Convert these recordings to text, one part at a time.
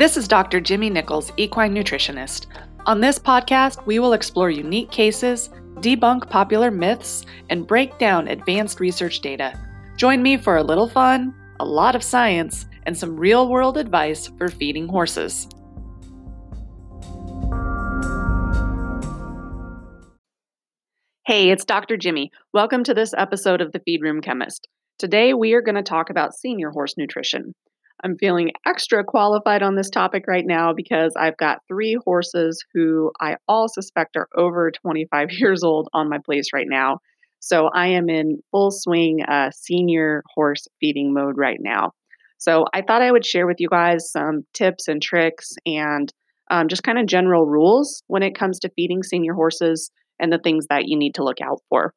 This is Dr. Jimmy Nichols, equine nutritionist. On this podcast, we will explore unique cases, debunk popular myths, and break down advanced research data. Join me for a little fun, a lot of science, and some real world advice for feeding horses. Hey, it's Dr. Jimmy. Welcome to this episode of the Feed Room Chemist. Today, we are going to talk about senior horse nutrition. I'm feeling extra qualified on this topic right now because I've got three horses who I all suspect are over 25 years old on my place right now. So I am in full swing uh, senior horse feeding mode right now. So I thought I would share with you guys some tips and tricks and um, just kind of general rules when it comes to feeding senior horses and the things that you need to look out for.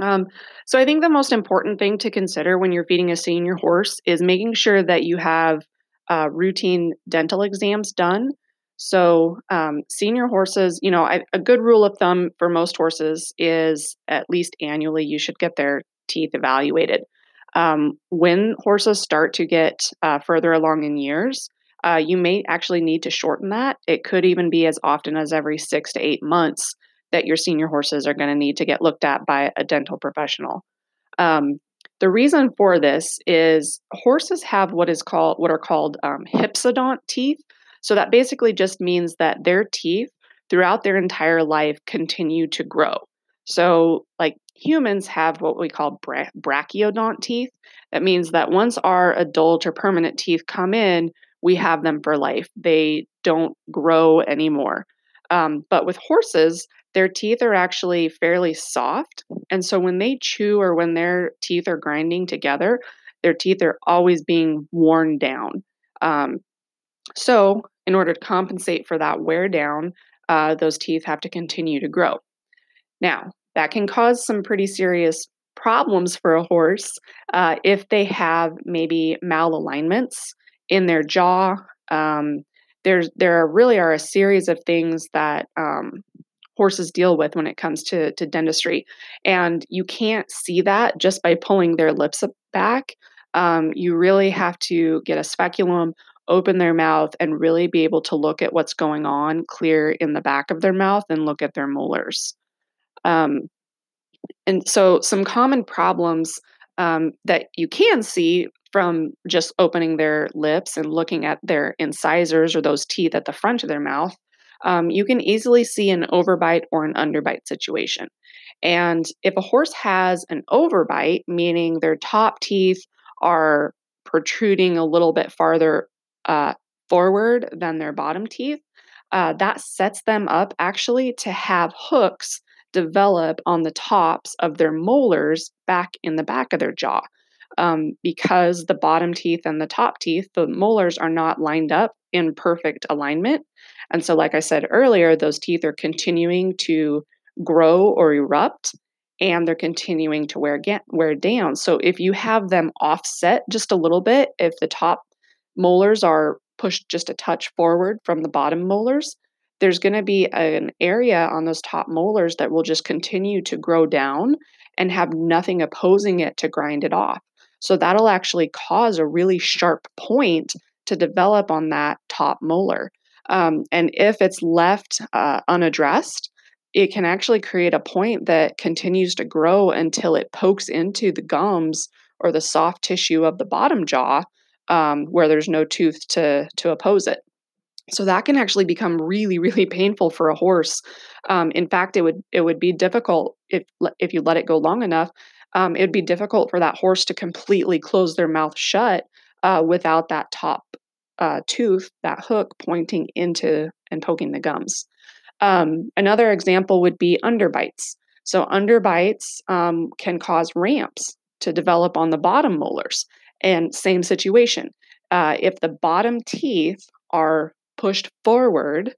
Um, so I think the most important thing to consider when you're feeding a senior horse is making sure that you have uh, routine dental exams done. So um, senior horses, you know, I, a good rule of thumb for most horses is at least annually you should get their teeth evaluated. Um, when horses start to get uh, further along in years, uh, you may actually need to shorten that. It could even be as often as every six to eight months that your senior horses are going to need to get looked at by a dental professional. Um, the reason for this is horses have what is called what are called um, hypsodont teeth. So that basically just means that their teeth throughout their entire life continue to grow. So like humans have what we call bra- brachiodont teeth. That means that once our adult or permanent teeth come in, we have them for life. They don't grow anymore. Um, but with horses, their teeth are actually fairly soft. And so when they chew or when their teeth are grinding together, their teeth are always being worn down. Um, so, in order to compensate for that wear down, uh, those teeth have to continue to grow. Now, that can cause some pretty serious problems for a horse uh, if they have maybe malalignments in their jaw. Um, there's there really are a series of things that um, horses deal with when it comes to, to dentistry. And you can't see that just by pulling their lips back. Um, you really have to get a speculum, open their mouth, and really be able to look at what's going on clear in the back of their mouth and look at their molars. Um, and so, some common problems um, that you can see from just opening their lips and looking at their incisors or those teeth at the front of their mouth um, you can easily see an overbite or an underbite situation. And if a horse has an overbite, meaning their top teeth are protruding a little bit farther uh, forward than their bottom teeth, uh, that sets them up actually to have hooks develop on the tops of their molars back in the back of their jaw. Um, because the bottom teeth and the top teeth, the molars are not lined up in perfect alignment. And so, like I said earlier, those teeth are continuing to grow or erupt and they're continuing to wear, get, wear down. So, if you have them offset just a little bit, if the top molars are pushed just a touch forward from the bottom molars, there's going to be an area on those top molars that will just continue to grow down and have nothing opposing it to grind it off. So that'll actually cause a really sharp point to develop on that top molar. Um, and if it's left uh, unaddressed, it can actually create a point that continues to grow until it pokes into the gums or the soft tissue of the bottom jaw um, where there's no tooth to, to oppose it. So that can actually become really, really painful for a horse. Um, in fact, it would it would be difficult if if you let it go long enough. Um, it would be difficult for that horse to completely close their mouth shut uh, without that top uh, tooth, that hook pointing into and poking the gums. Um, another example would be underbites. So, underbites um, can cause ramps to develop on the bottom molars. And same situation. Uh, if the bottom teeth are pushed forward,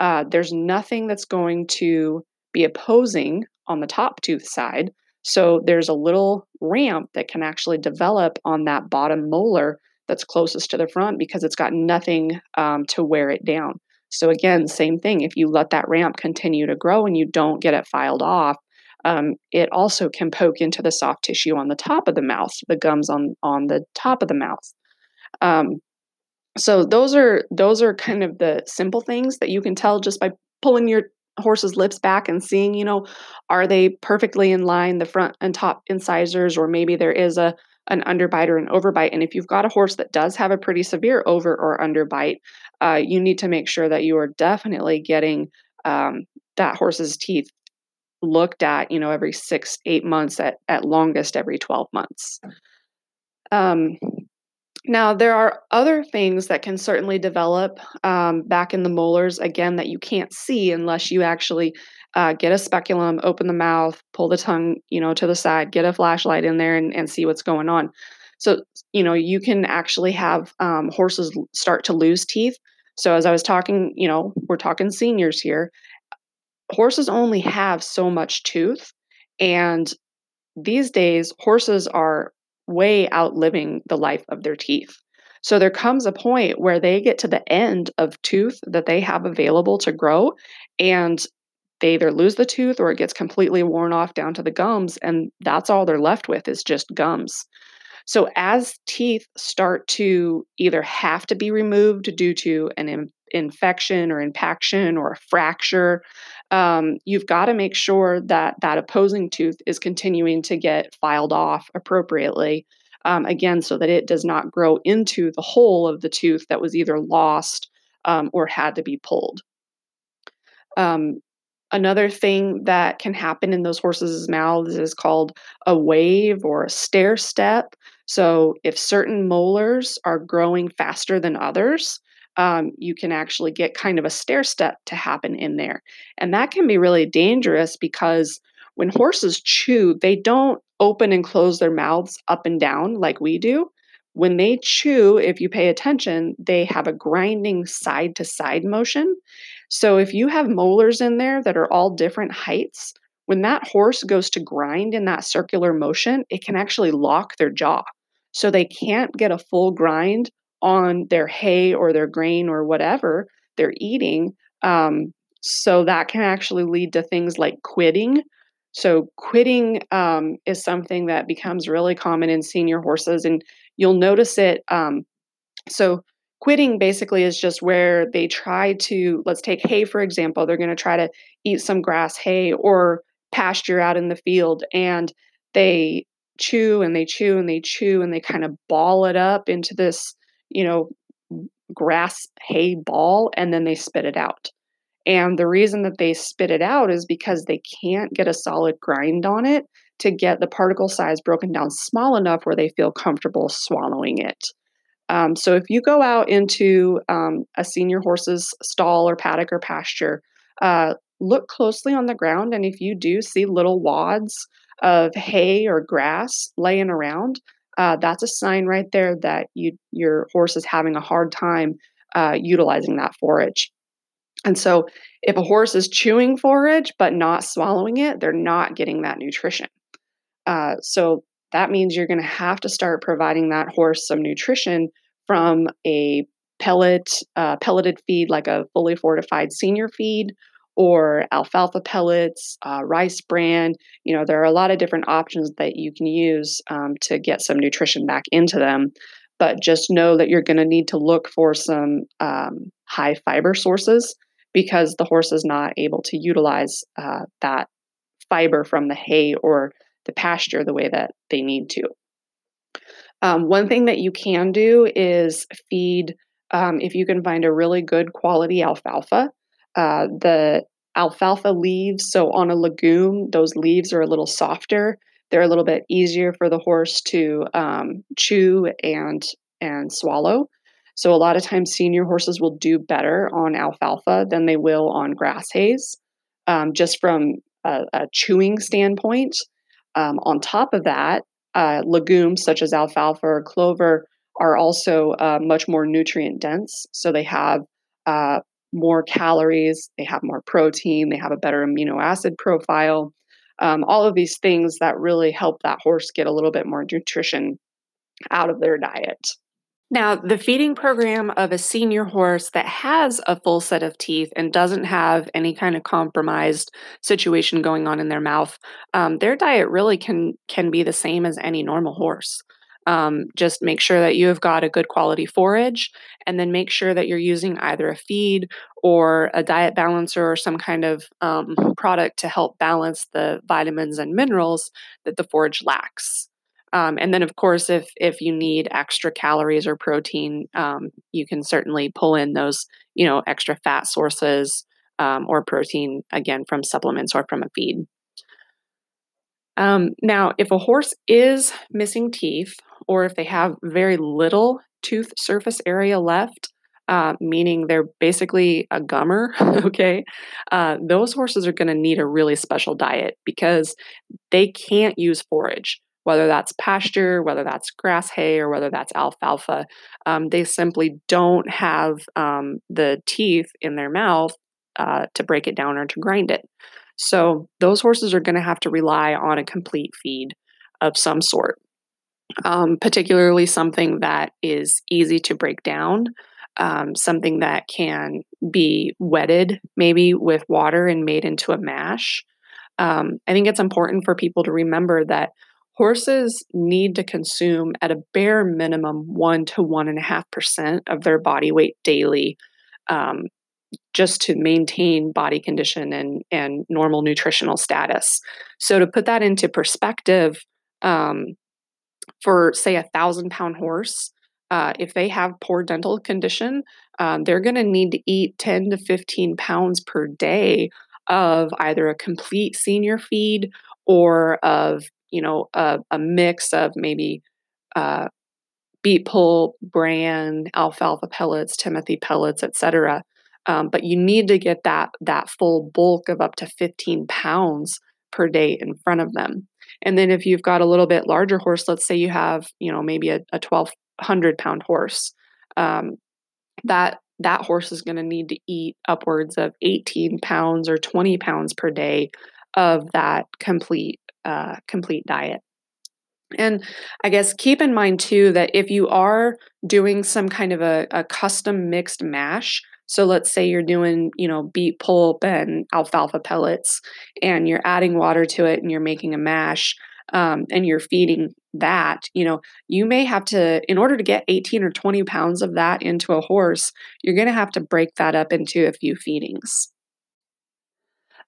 uh, there's nothing that's going to be opposing on the top tooth side. So, there's a little ramp that can actually develop on that bottom molar that's closest to the front because it's got nothing um, to wear it down. So, again, same thing. If you let that ramp continue to grow and you don't get it filed off, um, it also can poke into the soft tissue on the top of the mouth, the gums on, on the top of the mouth. Um, so those are those are kind of the simple things that you can tell just by pulling your horse's lips back and seeing, you know, are they perfectly in line, the front and top incisors, or maybe there is a an underbite or an overbite. And if you've got a horse that does have a pretty severe over or underbite, uh, you need to make sure that you are definitely getting um, that horse's teeth looked at, you know, every six, eight months, at, at longest every 12 months. Um, now, there are other things that can certainly develop um, back in the molars, again, that you can't see unless you actually uh, get a speculum, open the mouth, pull the tongue, you know, to the side, get a flashlight in there and, and see what's going on. So, you know, you can actually have um, horses start to lose teeth. So, as I was talking, you know, we're talking seniors here. Horses only have so much tooth. And these days, horses are way outliving the life of their teeth. So there comes a point where they get to the end of tooth that they have available to grow, and they either lose the tooth or it gets completely worn off down to the gums, and that's all they're left with is just gums. So as teeth start to either have to be removed due to an in- infection or impaction or a fracture, um, you've got to make sure that that opposing tooth is continuing to get filed off appropriately. Um, again, so that it does not grow into the hole of the tooth that was either lost um, or had to be pulled. Um, another thing that can happen in those horses' mouths is called a wave or a stair step. So, if certain molars are growing faster than others, um, you can actually get kind of a stair step to happen in there. And that can be really dangerous because when horses chew, they don't open and close their mouths up and down like we do. When they chew, if you pay attention, they have a grinding side to side motion. So if you have molars in there that are all different heights, when that horse goes to grind in that circular motion, it can actually lock their jaw. So they can't get a full grind on their hay or their grain or whatever they're eating. Um, so that can actually lead to things like quidding. So, quidding um, is something that becomes really common in senior horses, and you'll notice it. Um, so, quidding basically is just where they try to, let's take hay for example, they're going to try to eat some grass hay or pasture out in the field, and they chew and they chew and they chew and they kind of ball it up into this you know, grass hay ball and then they spit it out. And the reason that they spit it out is because they can't get a solid grind on it to get the particle size broken down small enough where they feel comfortable swallowing it. Um, so if you go out into um, a senior horse's stall or paddock or pasture, uh, look closely on the ground. And if you do see little wads of hay or grass laying around, uh, that's a sign right there that you your horse is having a hard time uh, utilizing that forage. And so, if a horse is chewing forage but not swallowing it, they're not getting that nutrition. Uh, so that means you're going to have to start providing that horse some nutrition from a pellet, uh, pelleted feed like a fully fortified senior feed or alfalfa pellets, uh, rice bran. You know, there are a lot of different options that you can use um, to get some nutrition back into them. But just know that you're going to need to look for some um, high fiber sources because the horse is not able to utilize uh, that fiber from the hay or the pasture the way that they need to. Um, one thing that you can do is feed, um, if you can find a really good quality alfalfa, uh, the alfalfa leaves. So on a legume, those leaves are a little softer. They're a little bit easier for the horse to um, chew and and swallow. So a lot of times, senior horses will do better on alfalfa than they will on grass hays, um, just from a, a chewing standpoint. Um, on top of that, uh, legumes such as alfalfa or clover are also uh, much more nutrient dense. So they have uh, more calories, they have more protein, they have a better amino acid profile. Um, all of these things that really help that horse get a little bit more nutrition out of their diet. Now, the feeding program of a senior horse that has a full set of teeth and doesn't have any kind of compromised situation going on in their mouth, um, their diet really can can be the same as any normal horse. Um, just make sure that you have got a good quality forage, and then make sure that you're using either a feed or a diet balancer or some kind of um, product to help balance the vitamins and minerals that the forage lacks. Um, and then, of course, if if you need extra calories or protein, um, you can certainly pull in those, you know, extra fat sources um, or protein again from supplements or from a feed. Um, now, if a horse is missing teeth, or if they have very little tooth surface area left, uh, meaning they're basically a gummer, okay, uh, those horses are going to need a really special diet because they can't use forage, whether that's pasture, whether that's grass hay, or whether that's alfalfa. Um, they simply don't have um, the teeth in their mouth uh, to break it down or to grind it. So those horses are going to have to rely on a complete feed of some sort, um, particularly something that is easy to break down, um, something that can be wetted maybe with water and made into a mash. Um, I think it's important for people to remember that horses need to consume at a bare minimum one to one and a half percent of their body weight daily um, just to maintain body condition and and normal nutritional status. So to put that into perspective, um, for say a thousand pound horse, uh, if they have poor dental condition, um, they're going to need to eat 10 to 15 pounds per day of either a complete senior feed or of you know a, a mix of maybe uh, beet pulp, bran, alfalfa pellets, timothy pellets, etc. Um, but you need to get that that full bulk of up to 15 pounds per day in front of them. And then if you've got a little bit larger horse, let's say you have, you know, maybe a, a 1200 pound horse, um, that that horse is going to need to eat upwards of 18 pounds or 20 pounds per day of that complete uh, complete diet. And I guess keep in mind too that if you are doing some kind of a, a custom mixed mash, so let's say you're doing, you know, beet pulp and alfalfa pellets, and you're adding water to it and you're making a mash. Um, and you're feeding that, you know, you may have to, in order to get 18 or 20 pounds of that into a horse, you're going to have to break that up into a few feedings.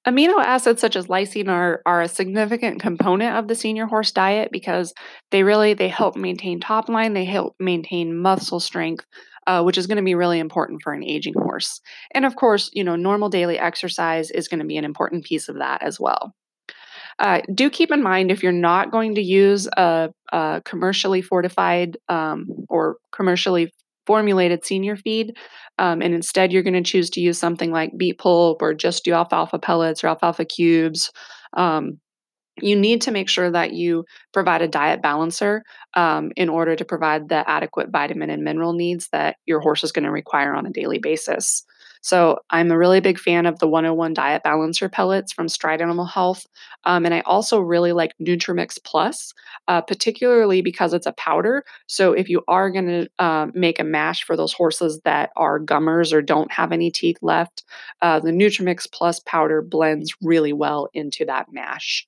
Amino acids such as lysine are, are a significant component of the senior horse diet because they really they help maintain top line, they help maintain muscle strength, uh, which is going to be really important for an aging horse. And of course, you know, normal daily exercise is going to be an important piece of that as well. Uh, do keep in mind if you're not going to use a, a commercially fortified um, or commercially formulated senior feed, um, and instead you're going to choose to use something like beet pulp or just do alfalfa pellets or alfalfa cubes. Um, you need to make sure that you provide a diet balancer um, in order to provide the adequate vitamin and mineral needs that your horse is going to require on a daily basis. So, I'm a really big fan of the 101 Diet Balancer pellets from Stride Animal Health. Um, and I also really like Nutrimix Plus, uh, particularly because it's a powder. So, if you are going to uh, make a mash for those horses that are gummers or don't have any teeth left, uh, the Nutrimix Plus powder blends really well into that mash.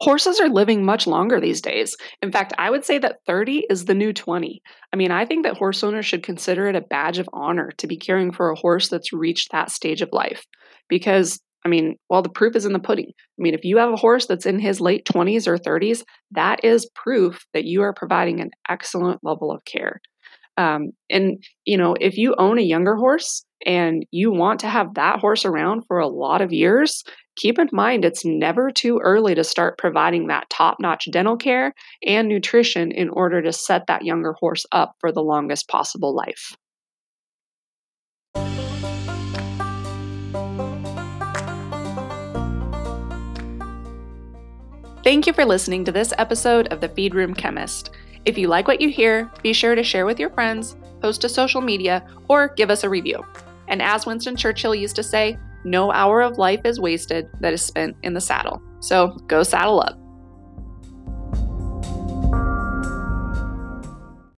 Horses are living much longer these days. In fact, I would say that 30 is the new 20. I mean, I think that horse owners should consider it a badge of honor to be caring for a horse that's reached that stage of life. Because, I mean, well, the proof is in the pudding. I mean, if you have a horse that's in his late 20s or 30s, that is proof that you are providing an excellent level of care. Um, and, you know, if you own a younger horse and you want to have that horse around for a lot of years, keep in mind it's never too early to start providing that top notch dental care and nutrition in order to set that younger horse up for the longest possible life. Thank you for listening to this episode of The Feed Room Chemist. If you like what you hear, be sure to share with your friends, post to social media, or give us a review. And as Winston Churchill used to say, no hour of life is wasted that is spent in the saddle. So go saddle up.